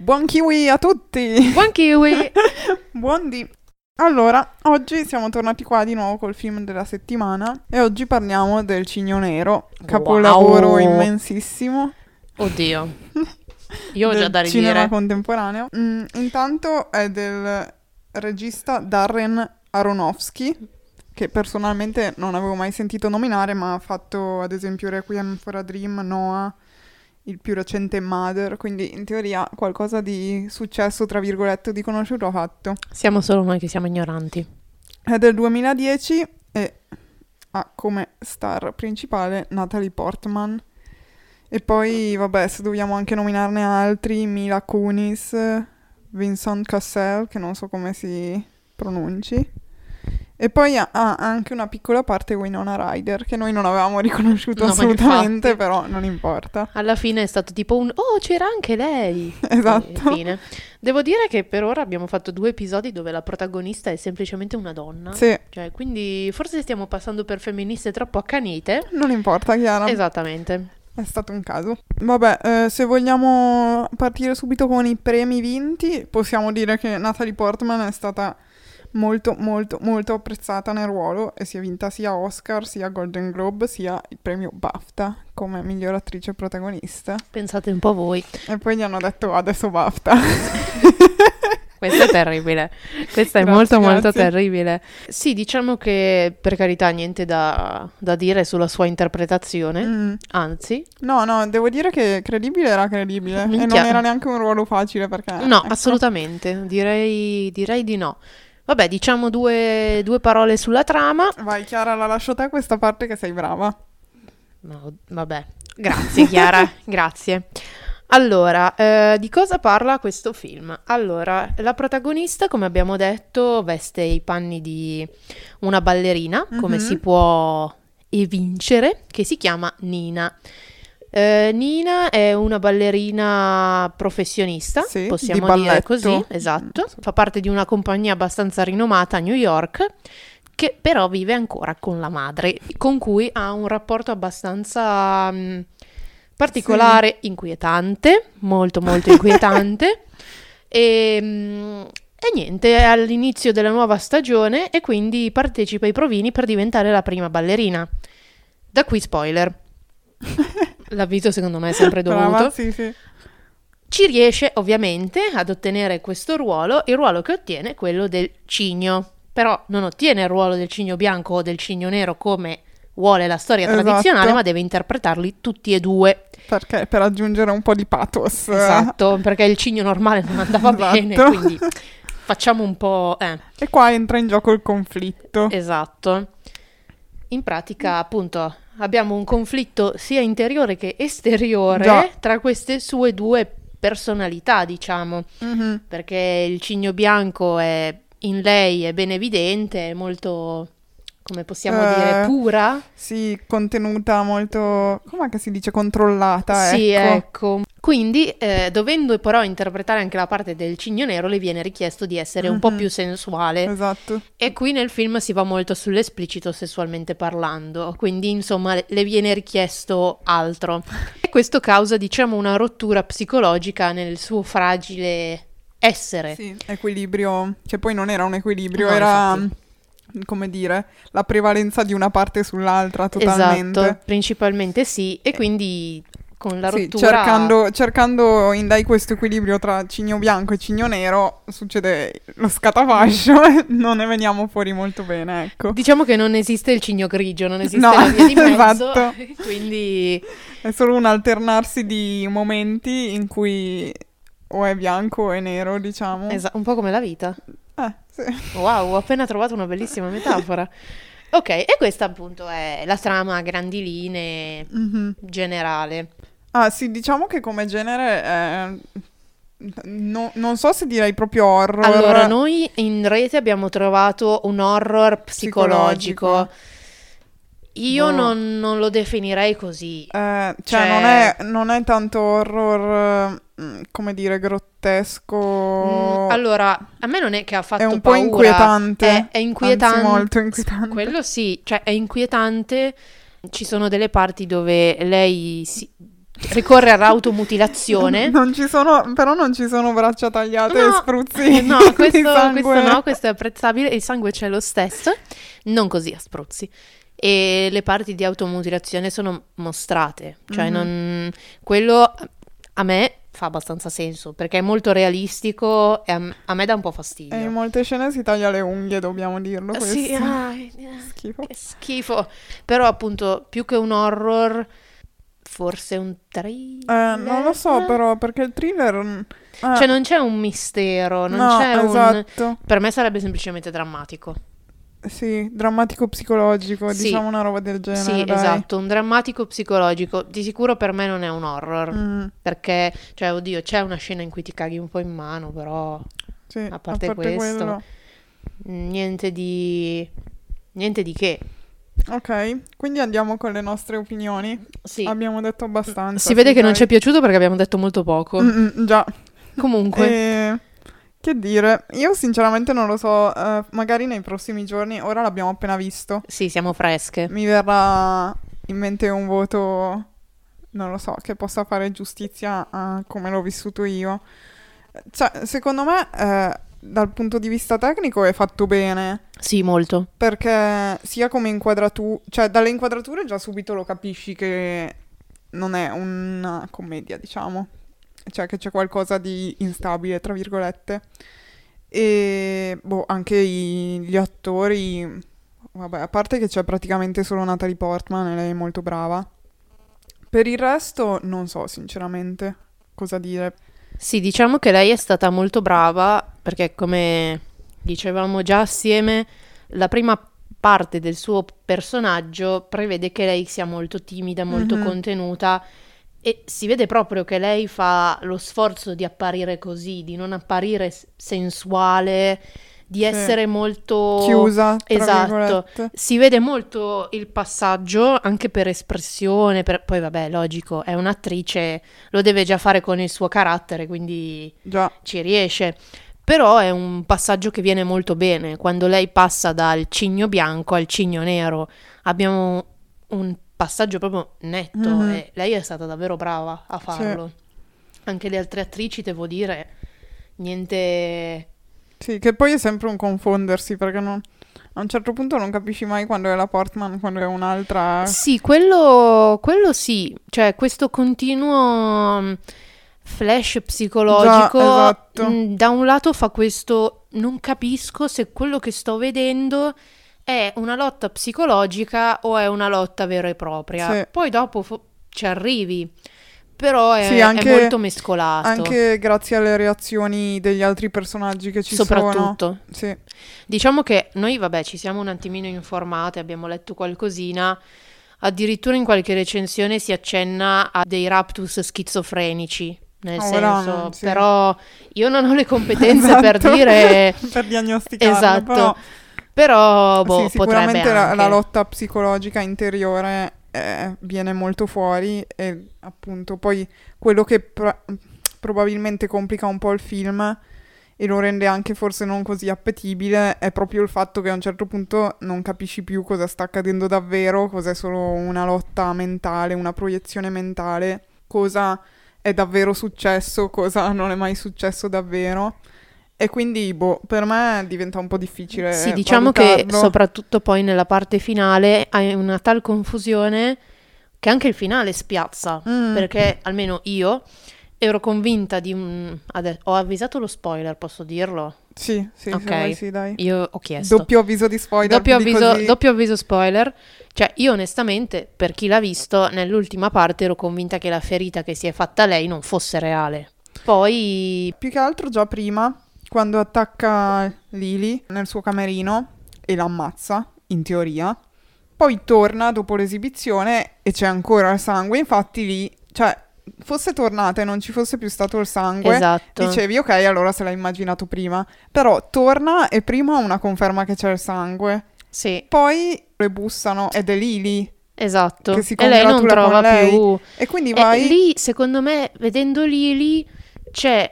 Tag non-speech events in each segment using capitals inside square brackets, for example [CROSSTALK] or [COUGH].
Buon kiwi a tutti! Buon kiwi! [LAUGHS] Buondì! Allora, oggi siamo tornati qua di nuovo col film della settimana e oggi parliamo del Cigno Nero, capolavoro Wow. immensissimo Oddio. [LAUGHS] Io ho già da cinema ridire. contemporaneo. Mm, intanto è del regista Darren Aronofsky, che personalmente non avevo mai sentito nominare, ma ha fatto ad esempio Requiem for a Dream, Noah, il più recente Mother, quindi in teoria qualcosa di successo, tra virgolette, di conosciuto ha fatto. Siamo solo noi che siamo ignoranti. È del 2010 e ha come star principale Natalie Portman. E poi, vabbè, se dobbiamo anche nominarne altri, Mila Kunis, Vincent Cassel, che non so come si pronunci. E poi ha, anche una piccola parte Winona Ryder, che noi non avevamo [LAUGHS] riconosciuto No, assolutamente, però non importa. Alla fine è stato tipo un Oh, c'era anche lei! [LAUGHS] Esatto. Fine. Devo dire che per ora abbiamo fatto due episodi dove la protagonista è semplicemente una donna. Sì, Cioè, quindi forse stiamo passando per femministe troppo accanite. non importa, Chiara. Esattamente. È stato un caso. Vabbè, eh, se vogliamo partire subito con i premi vinti, possiamo dire che Natalie Portman è stata molto, molto, molto apprezzata nel ruolo e si è vinta sia Oscar, sia Golden Globe, sia il premio BAFTA come miglior attrice protagonista. Pensate un po' voi. E poi gli hanno detto adesso BAFTA. [LAUGHS] Questo è terribile. Questo è Grazie, molto molto grazie. terribile. Sì, diciamo che per carità niente da, da dire sulla sua interpretazione. Mm. Anzi, No, no, devo dire che credibile era credibile. E non Minchia. era neanche un ruolo facile perché... no, ecco. assolutamente. Direi, direi di no. Vabbè, diciamo due, due parole sulla trama. Vai Chiara, la lascio te questa parte che sei brava. No, vabbè, grazie Chiara, [LAUGHS] grazie. Allora, eh, di cosa parla questo film? Allora, la protagonista, come abbiamo detto, veste i panni di una ballerina, come Mhm. si può evincere, che si chiama Nina. Eh, Nina è una ballerina professionista, Sì, possiamo di dire così, esatto. Fa parte di una compagnia abbastanza rinomata a New York, che però vive ancora con la madre, con cui ha un rapporto abbastanza mm, particolare, inquietante, molto molto inquietante. [LAUGHS] e, mm, e niente, è all'inizio della nuova stagione e quindi partecipa ai provini per diventare la prima ballerina. Da qui spoiler. [LAUGHS] L'avviso secondo me è sempre [LAUGHS] dovuto. Brava, sì, sì. Ci riesce ovviamente ad ottenere questo ruolo, il ruolo che ottiene è quello del cigno, però non ottiene il ruolo del cigno bianco o del cigno nero come vuole la storia Esatto. tradizionale, ma deve interpretarli tutti e due. Perché per aggiungere un po' di pathos. Esatto, [LAUGHS] perché il cigno normale non andava Esatto. bene, quindi facciamo un po'... Eh, E qua entra in gioco il conflitto. esatto. In pratica, appunto, abbiamo un conflitto sia interiore che esteriore Già. tra queste sue due personalità, diciamo. Mhm. perché il cigno bianco è in lei è ben evidente, è molto, come possiamo Eh, dire, pura. Sì, contenuta molto... Com'è che si dice? Controllata, Sì, ecco. ecco. Quindi, eh, dovendo però interpretare anche la parte del cigno nero, le viene richiesto di essere un po' Mhm. più sensuale. Esatto. E qui nel film si va molto sull'esplicito sessualmente parlando, quindi insomma le- le viene richiesto altro. E questo causa, diciamo, una rottura psicologica nel suo fragile essere. Sì, equilibrio, che poi non era un equilibrio, No, era, infatti. come dire, la prevalenza di una parte sull'altra totalmente. Esatto, principalmente sì, e quindi con la Sì, rottura... cercando, cercando in lei questo equilibrio tra cigno bianco e cigno nero, succede lo scatafascio e non ne veniamo fuori molto bene, ecco. Diciamo che non esiste il cigno grigio, non esiste No, la via di [LAUGHS] mezzo, esatto. [LAUGHS] quindi È solo un alternarsi di momenti in cui o è bianco o è nero, diciamo. esa- un po' come la vita. Eh, sì. Wow, ho appena trovato una bellissima metafora. Ok, e questa appunto è la trama a grandi linee Mhm. generale. Ah, sì, diciamo che come genere è... no- non so se direi proprio horror. Allora, noi in rete abbiamo trovato un horror psicologico. Psicologico. Io Boh. non, non lo definirei così. Eh, cioè, Cioè- non è, non è tanto horror, mm, come dire, grottesco. Mm, allora, a me non è che ha fatto è un po' paura. inquietante. È, è inquietante. Anzi, molto inquietante. Quello sì, cioè è inquietante. Ci sono delle parti dove lei si, ricorre all'automutilazione. Non ci sono, però non ci sono braccia tagliate No, e spruzzi No, [LAUGHS] di questo, questo no, questo è apprezzabile. Il sangue c'è lo stesso, non così a spruzzi. E le parti di automutilazione sono mostrate, cioè Mhm. non... quello a me fa abbastanza senso perché è molto realistico e a, me dà un po' fastidio. E in molte scene si taglia le unghie, dobbiamo dirlo questo. Sì, ah, [LAUGHS] Schifo. schifo. Però appunto più che un horror, forse un thriller. Eh, non lo so però, perché il thriller... mm, eh, Cioè non c'è un mistero, non no, c'è un... esatto. Per me sarebbe semplicemente drammatico. Sì, drammatico psicologico, Sì. diciamo una roba del genere, Sì, dai. esatto, un drammatico psicologico. Di sicuro per me non è un horror. Mm, Perché, cioè, oddio, c'è una scena in cui ti caghi un po' in mano, però sì, A parte questo. quello. niente di... niente di che. Ok, quindi andiamo con le nostre opinioni. Sì. Abbiamo detto abbastanza. Si vede sì, che non ci è piaciuto perché abbiamo detto molto poco. Mm, mm, già. Comunque, [LAUGHS] E, che dire, io sinceramente non lo so, eh, magari nei prossimi giorni, ora l'abbiamo appena visto, sì, siamo fresche. mi verrà in mente un voto, non lo so, che possa fare giustizia a come l'ho vissuto io. Cioè, secondo me, eh, dal punto di vista tecnico è fatto bene, Sì, molto. perché sia come inquadratura, cioè dalle inquadrature già subito lo capisci che non è una commedia, diciamo. Cioè che c'è qualcosa di instabile, tra virgolette. E boh, anche i- gli attori, vabbè, a parte che c'è praticamente solo Natalie Portman e lei è molto brava. Per il resto non so sinceramente cosa dire. Sì, diciamo che lei è stata molto brava perché, come dicevamo già assieme, la prima parte del suo personaggio prevede che lei sia molto timida, molto Mhm. contenuta e si vede proprio che lei fa lo sforzo di apparire così, di non apparire sensuale, di essere molto Chiusa, esatto. virgolette. Si vede molto il passaggio anche per espressione, per- poi vabbè, logico, è un'attrice, lo deve già fare con il suo carattere, quindi Già, ci riesce. Però è un passaggio che viene molto bene. Quando lei passa dal cigno bianco al cigno nero, abbiamo un passaggio proprio netto Mhm. e lei è stata davvero brava a farlo. Anche le altre attrici, devo dire, niente... Sì, che poi è sempre un confondersi perché non- a un certo punto non capisci mai quando è la Portman, quando è un'altra. Sì, quello, quello sì, cioè questo continuo flash psicologico, Già, esatto. mm, da un lato fa questo, non capisco se quello che sto vedendo è una lotta psicologica o è una lotta vera e propria. Sì. Poi dopo fo- ci arrivi, però è, Sì, è anche- molto mescolato, Anche grazie alle reazioni degli altri personaggi che ci sono. soprattutto. Sì, Diciamo che noi, vabbè, ci siamo un attimino informate, abbiamo letto qualcosina. Addirittura in qualche recensione si accenna a dei raptus schizofrenici. Nel Oh, senso, veramente, sì. però io non ho le competenze per Esatto. dire. [LAUGHS] per diagnosticarlo. Esatto. Però, Però, boh, sì, sicuramente la, la lotta psicologica interiore eh, viene molto fuori e appunto poi quello che pro- probabilmente complica un po' il film e lo rende anche forse non così appetibile è proprio il fatto che a un certo punto non capisci più cosa sta accadendo davvero, cos'è solo una lotta mentale, una proiezione mentale, cosa è davvero successo, cosa non è mai successo davvero. E quindi, boh, per me diventa un po' difficile. Sì, diciamo che valutarlo. soprattutto poi nella parte finale hai una tal confusione che anche il finale spiazza. Mm. Perché almeno io ero convinta di un. ade- ho avvisato lo spoiler, posso dirlo? Sì, sì, Ok. se vuoi sì, dai. Io ho chiesto. Doppio avviso di spoiler. Doppio di avviso, così. doppio avviso spoiler. Cioè, io onestamente, per chi l'ha visto, nell'ultima parte ero convinta che la ferita che si è fatta lei non fosse reale. Poi, Più che altro già prima, quando attacca Lily nel suo camerino e l'ammazza, in teoria. Poi torna dopo l'esibizione e c'è ancora il sangue. Infatti lì, cioè, fosse tornata e non ci fosse più stato il sangue, esatto. dicevi ok, allora se l'ha immaginato prima. Però torna e prima ha una conferma che c'è il sangue. Sì, Poi le bussano ed è Lily. esatto. Che si e lei non trova lei. più. E quindi E vai... lì, secondo me, vedendo Lily, c'è,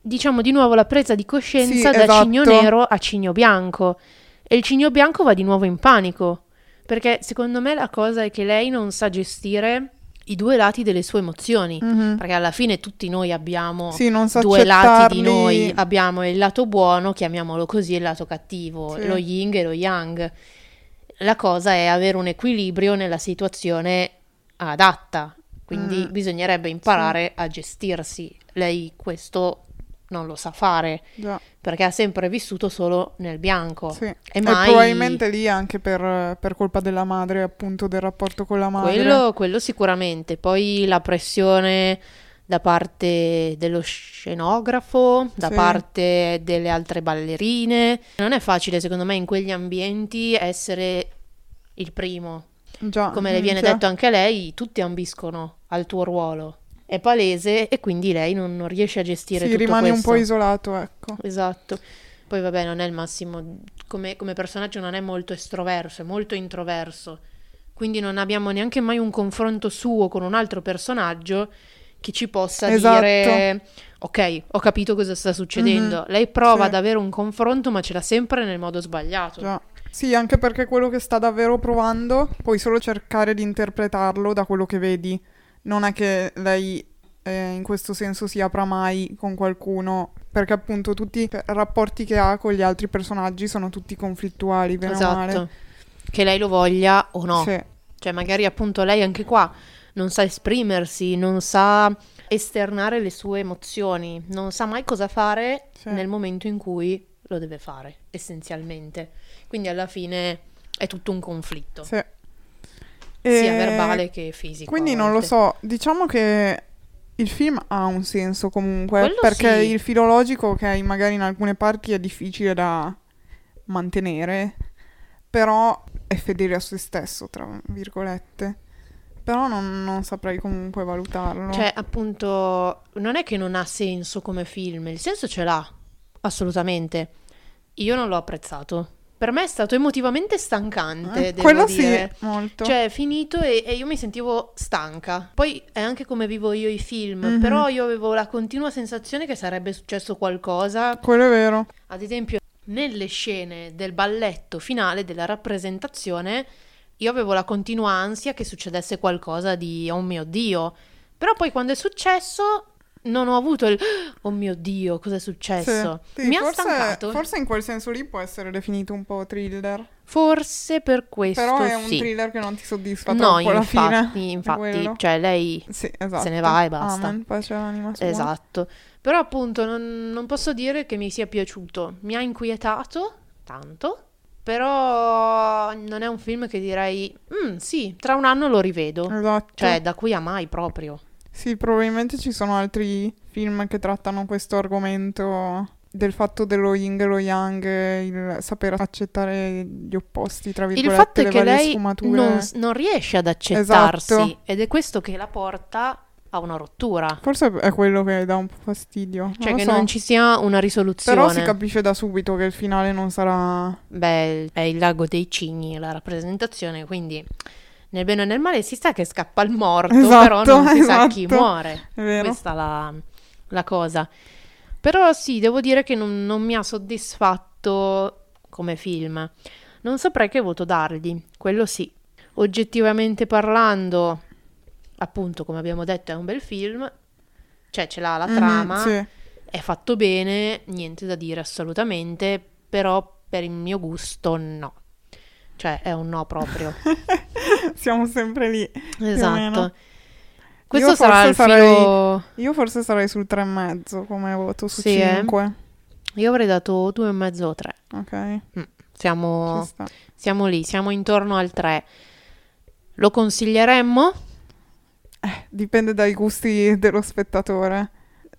diciamo, di nuovo la presa di coscienza Sì, da esatto. cigno nero a cigno bianco. E il cigno bianco va di nuovo in panico. Perché secondo me la cosa è che lei non sa gestire i due lati delle sue emozioni. Mhm. Perché alla fine tutti noi abbiamo Sì, so due lati di noi. Abbiamo il lato buono, chiamiamolo così, e il lato cattivo, Sì. lo yin e lo yang. La cosa è avere un equilibrio nella situazione adatta. Quindi Mm. bisognerebbe imparare a gestirsi. Lei questo non lo sa fare Già, perché ha sempre vissuto solo nel bianco. sì. E E mai probabilmente lì anche per, per colpa della madre, appunto, del rapporto con la madre. Quello, quello sicuramente. Poi la pressione da parte dello scenografo, da Sì. parte delle altre ballerine. Non è facile, secondo me, in quegli ambienti essere il primo. Già, Come le viene minchia. detto anche a lei, tutti ambiscono al tuo ruolo. È palese e quindi lei non, non riesce a gestire Sì, tutto rimani un po' isolato, ecco. Esatto. Poi vabbè, non è il massimo, come, come personaggio non è molto estroverso, è molto introverso. Quindi non abbiamo neanche mai un confronto suo con un altro personaggio che ci possa Esatto. dire ok, ho capito cosa sta succedendo. Mhm, Lei prova sì. ad avere un confronto, ma ce l'ha sempre nel modo sbagliato. Già. Sì, anche perché quello che sta davvero provando puoi solo cercare di interpretarlo da quello che vedi. Non è che lei eh, in questo senso si apra mai con qualcuno, perché appunto tutti i rapporti che ha con gli altri personaggi sono tutti conflittuali, bene o male. Esatto. Che lei lo voglia o no. Sì, Cioè, magari appunto lei anche qua non sa esprimersi, non sa esternare le sue emozioni, non sa mai cosa fare sì. nel momento in cui lo deve fare, essenzialmente. Quindi alla fine è tutto un conflitto, sì. Sia E verbale che fisico. Quindi non lo so, diciamo che il film ha un senso comunque, Quello perché sì. il filologico, ok, magari in alcune parti è difficile da mantenere, però è fedele a se stesso, tra virgolette. Però non, non saprei comunque valutarlo. Cioè, appunto, non è che non ha senso come film, il senso ce l'ha, assolutamente. Io non l'ho apprezzato. Per me è stato emotivamente stancante, Eh, quello dire. sì, molto. Cioè, è finito e, e io mi sentivo stanca. Poi è anche come vivo io i film, Mhm. però io avevo la continua sensazione che sarebbe successo qualcosa. Quello è vero. Ad esempio, nelle scene del balletto finale, della rappresentazione, io avevo la continua ansia che succedesse qualcosa di oh mio Dio. Però poi quando è successo non ho avuto il oh mio Dio, cosa è successo? Sì, sì, mi ha forse, stancato. forse in quel senso lì può essere definito un po' thriller. Forse per questo Però è un sì. thriller che non ti soddisfa No, troppo alla fine. infatti, infatti, cioè lei esatto. ne va e basta. Amen, pace all'anima sua. Esatto, però appunto non, non posso dire che mi sia piaciuto, mi ha inquietato tanto, però non è un film che direi, "Mm, sì, tra un anno lo rivedo, Esatto. cioè da qui a mai proprio. Sì, probabilmente ci sono altri film che trattano questo argomento del fatto dello yin e lo yang, il saper accettare gli opposti, tra Il virgolette, fatto è le che lei sfumature. non, non riesce ad accettarsi Esatto. ed è questo che la porta a una rottura, Forse è quello che dà un po' fastidio. cioè non che so. non ci sia una risoluzione. Però si capisce da subito che il finale non sarà... Beh, è il lago dei cigni la rappresentazione, quindi nel bene o nel male si sa che scappa il morto, Esatto, però non si sa chi esatto. muore. È vero? Questa è la, la cosa. Però sì, devo dire che non, non mi ha soddisfatto come film. Non saprei che voto dargli, quello sì. Oggettivamente parlando, appunto, come abbiamo detto, è un bel film. Cioè, ce l'ha la Mhm, trama, sì. è fatto bene, niente da dire assolutamente, però per il mio gusto no. Cioè, è un no proprio. [LAUGHS] Siamo sempre lì. esatto. Questo Io sarà il sarei- filo... Io forse sarei sul 3,5 come voto su Sì, eh? 5. Io avrei dato due e mezzo o tre. Ok, Siamo, ci sta. siamo lì, siamo intorno al 3. Lo consiglieremmo? Dipende dai gusti dello spettatore.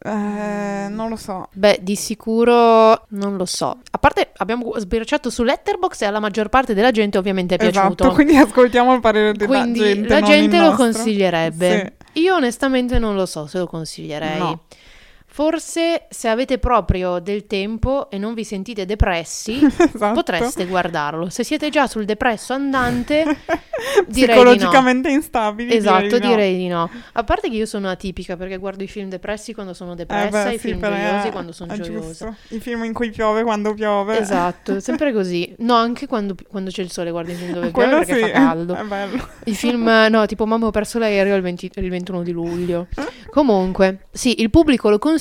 Eh, non lo so. Beh, di sicuro non lo so. A parte abbiamo sbirciato su Letterboxd e alla maggior parte della gente ovviamente è piaciuto. Esatto, quindi ascoltiamo il parere della Quindi gente. la non gente lo nostro. consiglierebbe. Io onestamente non lo so se lo consiglierei. No. Forse se avete proprio del tempo e non vi sentite depressi, [LAUGHS] esatto. potreste guardarlo. Se siete già sul depresso andante, [LAUGHS] Direi di no. Psicologicamente instabili. Esatto, direi di no. direi di no. A parte che io sono atipica perché guardo i film depressi quando sono Eh depressa beh, e i sì, film gioiosi eh, quando sono è gioiosa. giusto. I film in cui piove quando piove. Esatto, [LAUGHS] sempre così. No, anche quando, quando c'è il sole guardo i film dove piove perché sì, fa caldo. è bello. I film, no, tipo Mamma ho perso l'aereo il, 20 il 21 di luglio. Comunque, sì, il pubblico lo consiglia,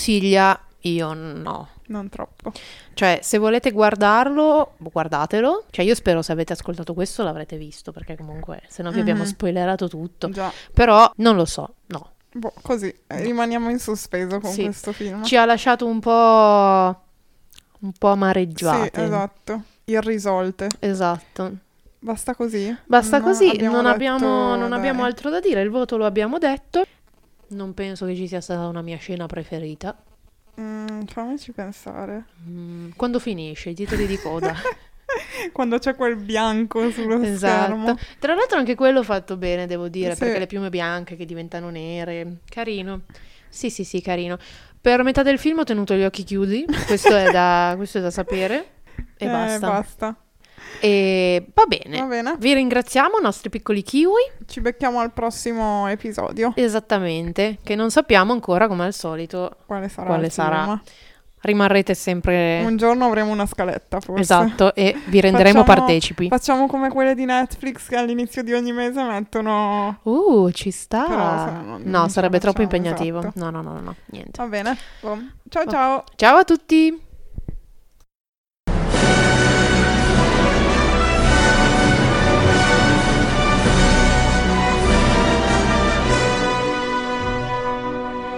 io no. Non troppo. Cioè, se volete guardarlo, guardatelo. Cioè, io spero se avete ascoltato questo l'avrete visto, perché comunque, se no vi abbiamo Mhm. spoilerato tutto. Già. Però, non lo so, no. Boh, così. eh, rimaniamo in sospeso con Sì. questo film. Ci ha lasciato un po'... un po' Sì, amareggiate. esatto. Irrisolte. Esatto. Basta così? Basta Non così, abbiamo non, detto- abbiamo, non abbiamo altro da dire, il voto lo abbiamo detto. Non penso che ci sia stata una mia scena preferita. Mm, fammici pensare. Mm, quando finisce, i titoli di coda. [LAUGHS] Quando c'è quel bianco sullo esatto. schermo. Tra l'altro anche quello fatto bene, devo dire, Sì. perché le piume bianche che diventano nere. Carino. Sì, sì, sì, carino. Per metà del film ho tenuto gli occhi chiusi, questo è da, questo è da sapere. E [LAUGHS] Eh, basta. basta. E va bene. Va bene. Vi ringraziamo, nostri piccoli kiwi. Ci becchiamo al prossimo episodio. Esattamente, che non sappiamo ancora come al solito. Quale sarà? Quale sarà? Rimarrete sempre Un giorno avremo una scaletta, forse. esatto e vi renderemo Facciamo- partecipi. Facciamo come quelle di Netflix che all'inizio di ogni mese mettono. Uh, ci sta. Però non- no, non sarebbe troppo facciamo, impegnativo. esatto. No, no, no, no, niente. Va bene. Boh. Ciao ciao. Ciao a tutti.